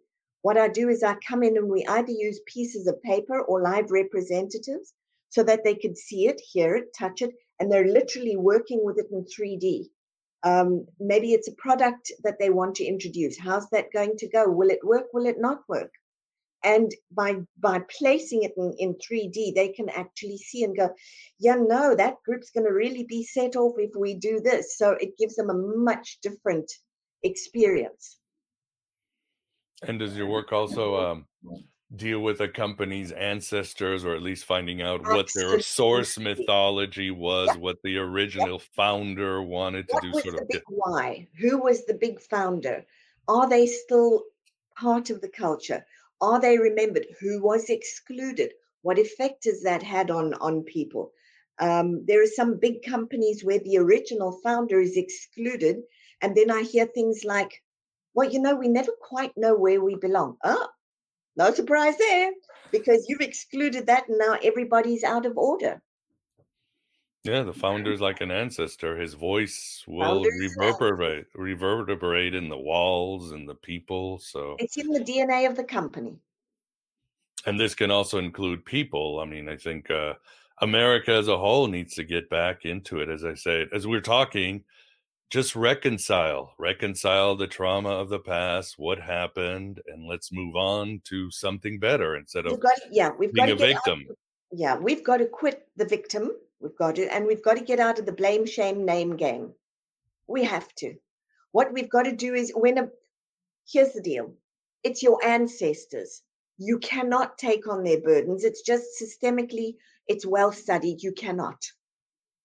what I do is I come in and we either use pieces of paper or live representatives so that they could see it, hear it, touch it, and they're literally working with it in 3D. Um, maybe it's a product that they want to introduce. How's that going to go? Will it work? Will it not work? And by by placing it in, in 3d they can actually see and go yeah no that group's going to really be set off if we do this so it gives them a much different experience and does your work also um, deal with a company's ancestors or at least finding out Absolutely. what their source mythology was, what the original founder wanted to what do. Was sort of big why? Who was the big founder? Are they still part of the culture? Are they remembered? Who was excluded? What effect has that had on, on people? Um, there are some big companies where the original founder is excluded. And then I hear things like, well, you know, we never quite know where we belong. Oh, no surprise there, because you've excluded that and now everybody's out of order. Yeah, the founder's like an ancestor. His voice will reverberate, reverberate in the walls and the people. So it's in the DNA of the company. And this can also include people. I mean, I think uh, America as a whole needs to get back into it. As I say, as we're talking, just reconcile, reconcile the trauma of the past, what happened, and let's move on to something better instead of we've got, yeah, we've being got a victim. Out, yeah, we've got to quit the victim. We've got to, and we've got to get out of the blame, shame, name game. We have to. What we've got to do is when a here's the deal. It's your ancestors. You cannot take on their burdens. It's just systemically, it's well studied. You cannot.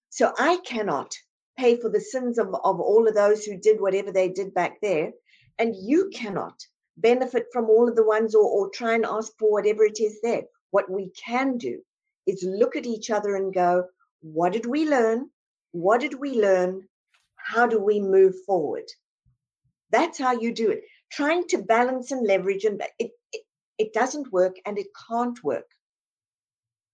So I cannot pay for the sins of, of all of those who did whatever they did back there. And you cannot benefit from all of the ones or, or try and ask for whatever it is there. What we can do is look at each other and go, what did we learn? What did we learn? How do we move forward? That's how you do it. Trying to balance and leverage, and it, it, it doesn't work and it can't work.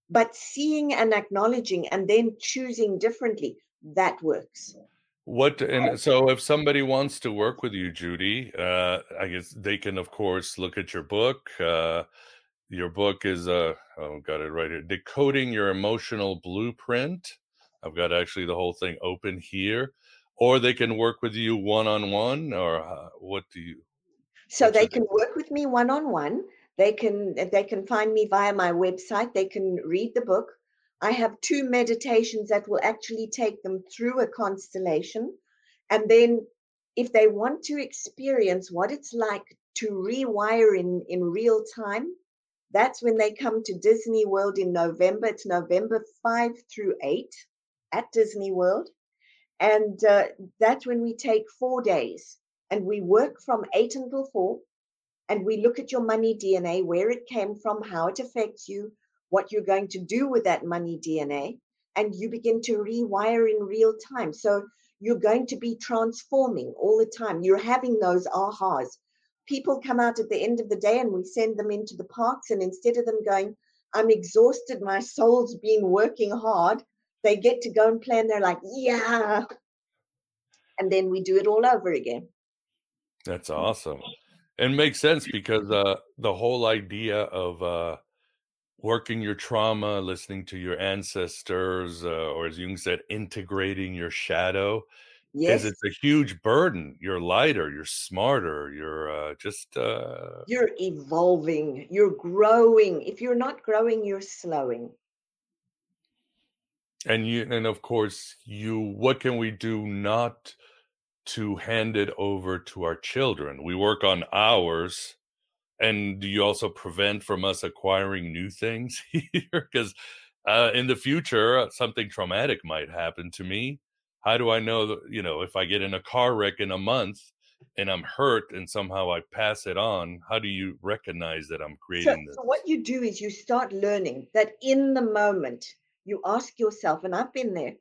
But seeing and acknowledging and then choosing differently, that works. What and so if somebody wants to work with you, Judy, uh, I guess they can, of course, look at your book. Uh, your book is uh, oh, got it right here, decoding your emotional blueprint. I've got actually the whole thing open here, or they can work with you one on one, or uh, what do you? So they can work with me one on one. They can they can find me via my website. They can read the book. I have two meditations that will actually take them through a constellation. And then, if they want to experience what it's like to rewire in, in real time, that's when they come to Disney World in November. It's November 5 through 8 at Disney World. And uh, that's when we take four days and we work from 8 until 4 and we look at your money DNA, where it came from, how it affects you, what you're going to do with that money DNA, and you begin to rewire in real time. So you're going to be transforming all the time. You're having those ahas. People come out at the end of the day and we send them into the parks, and instead of them going, I'm exhausted, my soul's been working hard, they get to go and play and they're like, yeah. And then we do it all over again. That's awesome. and makes sense because uh, the whole idea of uh, working your trauma, listening to your ancestors, uh, or as Jung said, integrating your shadow. Yes, it's a huge burden. You're lighter, you're smarter, you're uh, just uh... you're evolving, you're growing. If you're not growing, you're slowing. And you, and of course, you. What can we do not to hand it over to our children? We work on ours and do you also prevent from us acquiring new things here because uh, in the future something traumatic might happen to me how do i know that you know if i get in a car wreck in a month and i'm hurt and somehow i pass it on how do you recognize that i'm creating so, this so what you do is you start learning that in the moment you ask yourself and i've been there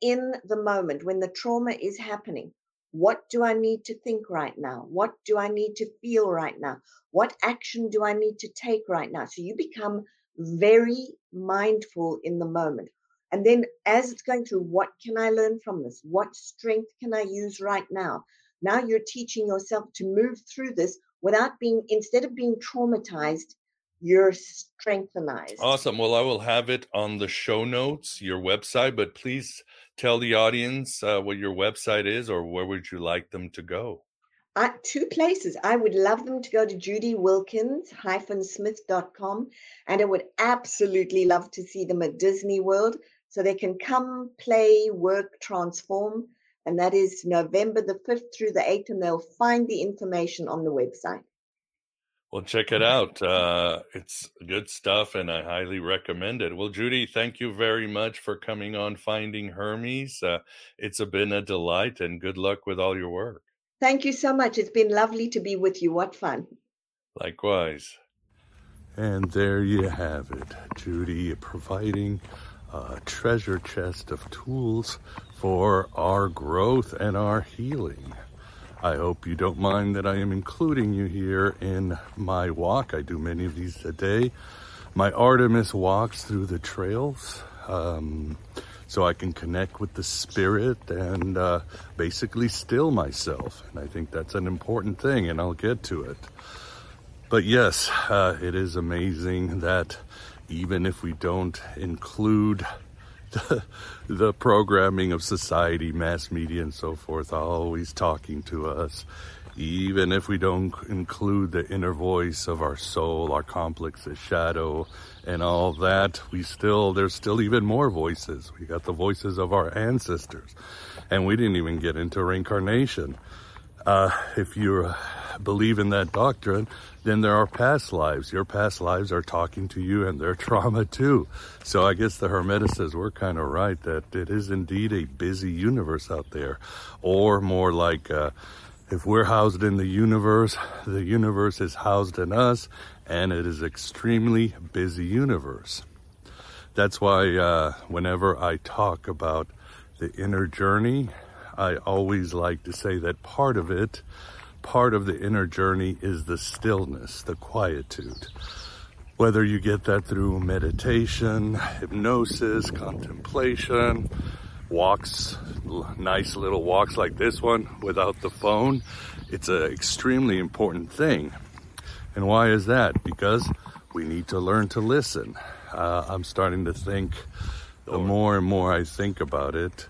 in the moment when the trauma is happening what do I need to think right now? What do I need to feel right now? What action do I need to take right now? So you become very mindful in the moment. And then as it's going through, what can I learn from this? What strength can I use right now? Now you're teaching yourself to move through this without being, instead of being traumatized, you're strengthenized. Awesome. Well, I will have it on the show notes, your website, but please tell the audience uh, what your website is or where would you like them to go? Uh, two places. I would love them to go to judywilkins-smith.com and I would absolutely love to see them at Disney World so they can come, play, work, transform. And that is November the 5th through the 8th, and they'll find the information on the website. Well, check it out. Uh, it's good stuff, and I highly recommend it. Well, Judy, thank you very much for coming on Finding Hermes. Uh, it's a, been a delight, and good luck with all your work. Thank you so much. It's been lovely to be with you. What fun. Likewise. And there you have it, Judy providing treasure chest of tools for our growth and our healing. I hope you don't mind that I am including you here in my walk. I do many of these a day. My Artemis walks through the trails um, so I can connect with the spirit and uh, basically still myself. And I think that's an important thing, and I'll get to it. But yes, uh, it is amazing that even if we don't include the, the programming of society, mass media, and so forth, always talking to us. Even if we don't include the inner voice of our soul, our complex the shadow, and all that, we still, there's still even more voices. We got the voices of our ancestors. And we didn't even get into reincarnation. Uh, if you believe in that doctrine, then there are past lives. Your past lives are talking to you and their trauma too. So I guess the Hermeticists were kind of right that it is indeed a busy universe out there. Or more like, uh, if we're housed in the universe, the universe is housed in us, and it is extremely busy universe. That's why uh, whenever I talk about the inner journey, I always like to say that part of it part of the inner journey is the stillness, the quietude. Whether you get that through meditation, hypnosis, contemplation, walks, nice little walks like this one without the phone, it's an extremely important thing. And why is that? Because we need to learn to listen. Uh, I'm starting to think, the more and more I think about it,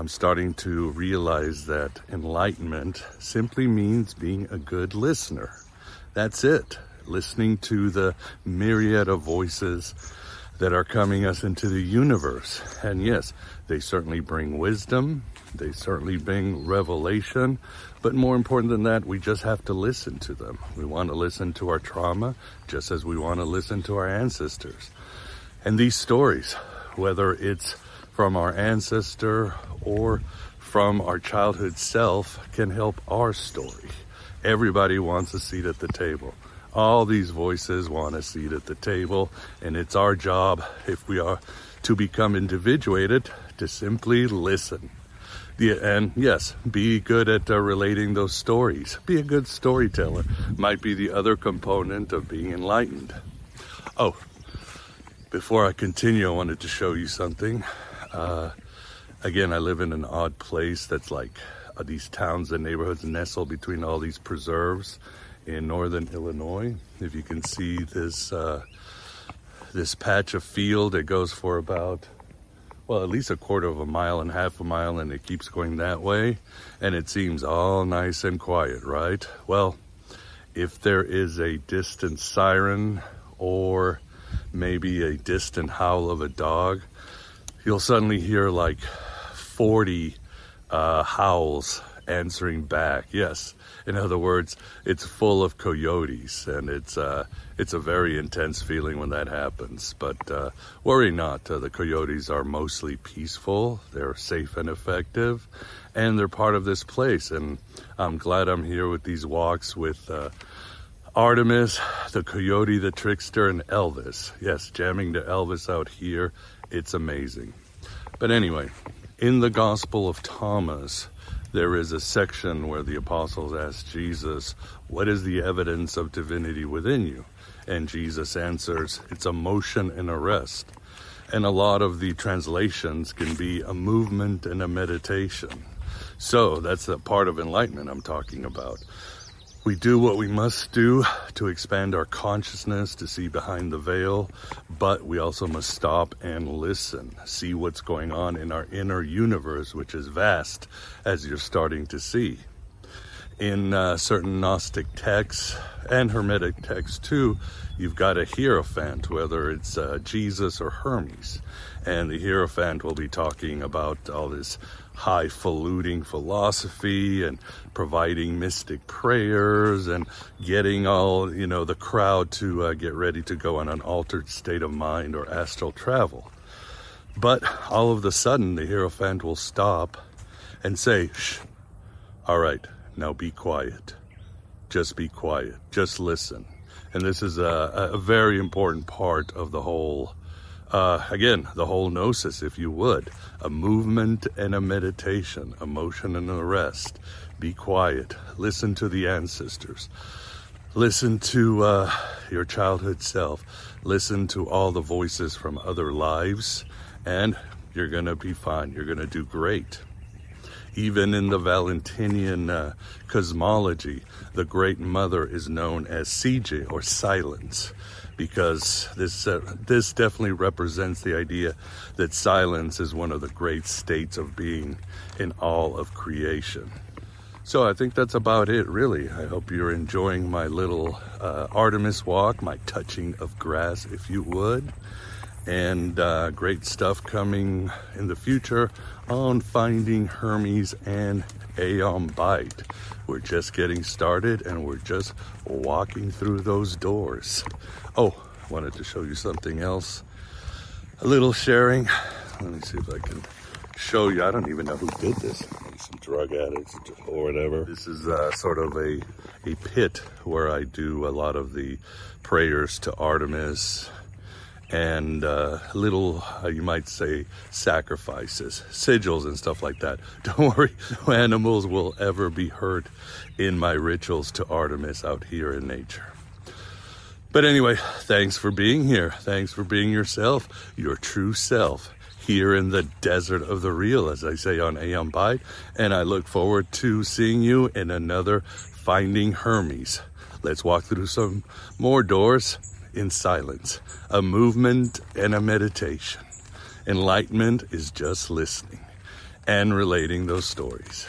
I'm starting to realize that enlightenment simply means being a good listener. That's it. Listening to the myriad of voices that are coming us into the universe. And yes, they certainly bring wisdom. They certainly bring revelation. But more important than that, we just have to listen to them. We want to listen to our trauma just as we want to listen to our ancestors. And these stories, whether it's from our ancestor or from our childhood self can help our story. Everybody wants a seat at the table. All these voices want a seat at the table, and it's our job, if we are to become individuated, to simply listen. And yes, be good at uh, relating those stories. Be a good storyteller. Might be the other component of being enlightened. Oh, before I continue, I wanted to show you something. Uh, again, I live in an odd place that's like uh, these towns and neighborhoods nestled between all these preserves in northern Illinois. If you can see this uh, this patch of field, it goes for about well, at least a quarter of a mile and half a mile, and it keeps going that way, and it seems all nice and quiet, right? Well, if there is a distant siren or maybe a distant howl of a dog, you'll suddenly hear like 40 uh, howls answering back. Yes, in other words, it's full of coyotes, and it's uh, it's a very intense feeling when that happens. But uh, worry not, uh, the coyotes are mostly peaceful. They're safe and effective, and they're part of this place. And I'm glad I'm here with these walks with. Uh, Artemis, the Coyote, the Trickster, and Elvis. Yes, jamming to Elvis out here it's amazing. But anyway, in the Gospel of Thomas, there is a section where the apostles ask Jesus, What is the evidence of divinity within you? And Jesus answers, It's a motion and a rest. And a lot of the translations can be a movement and a meditation. So that's the part of enlightenment I'm talking about. We do what we must do to expand our consciousness, to see behind the veil, but we also must stop and listen, see what's going on in our inner universe, which is vast, as you're starting to see. In uh, certain Gnostic texts and Hermetic texts too, you've got a Hierophant, whether it's uh, Jesus or Hermes. And the Hierophant will be talking about all this highfalutin philosophy and providing mystic prayers and getting all, you know, the crowd to uh, get ready to go on an altered state of mind or astral travel. But all of a sudden, the Hierophant will stop and say, Shh, all right, now be quiet. Just be quiet. Just listen. And this is a, a very important part of the whole uh, again, the whole gnosis, if you would, a movement and a meditation, a motion and a rest. Be quiet. Listen to the ancestors. Listen to uh, your childhood self. Listen to all the voices from other lives, and you're going to be fine. You're going to do great. Even in the Valentinian uh, cosmology, the Great Mother is known as Sige or silence because this uh, this definitely represents the idea that silence is one of the great states of being in all of creation. So I think that's about it, really. I hope you're enjoying my little uh, Artemis walk, my touching of grass, if you would, and uh, great stuff coming in the future on finding Hermes and Aeon Byte. We're just getting started and we're just walking through those doors. Oh, I wanted to show you something else. A little sharing. Let me see if I can show you. I don't even know who did this. Maybe some drug addicts or whatever. This is uh, sort of a, a pit where I do a lot of the prayers to Artemis and uh, little, uh, you might say, sacrifices, sigils, and stuff like that. Don't worry, no animals will ever be hurt in my rituals to Artemis out here in nature. But anyway, thanks for being here. Thanks for being yourself, your true self, here in the desert of the real, as I say on Aeon Byte. And I look forward to seeing you in another Finding Hermes. Let's walk through some more doors in silence, a movement and a meditation. Enlightenment is just listening and relating those stories.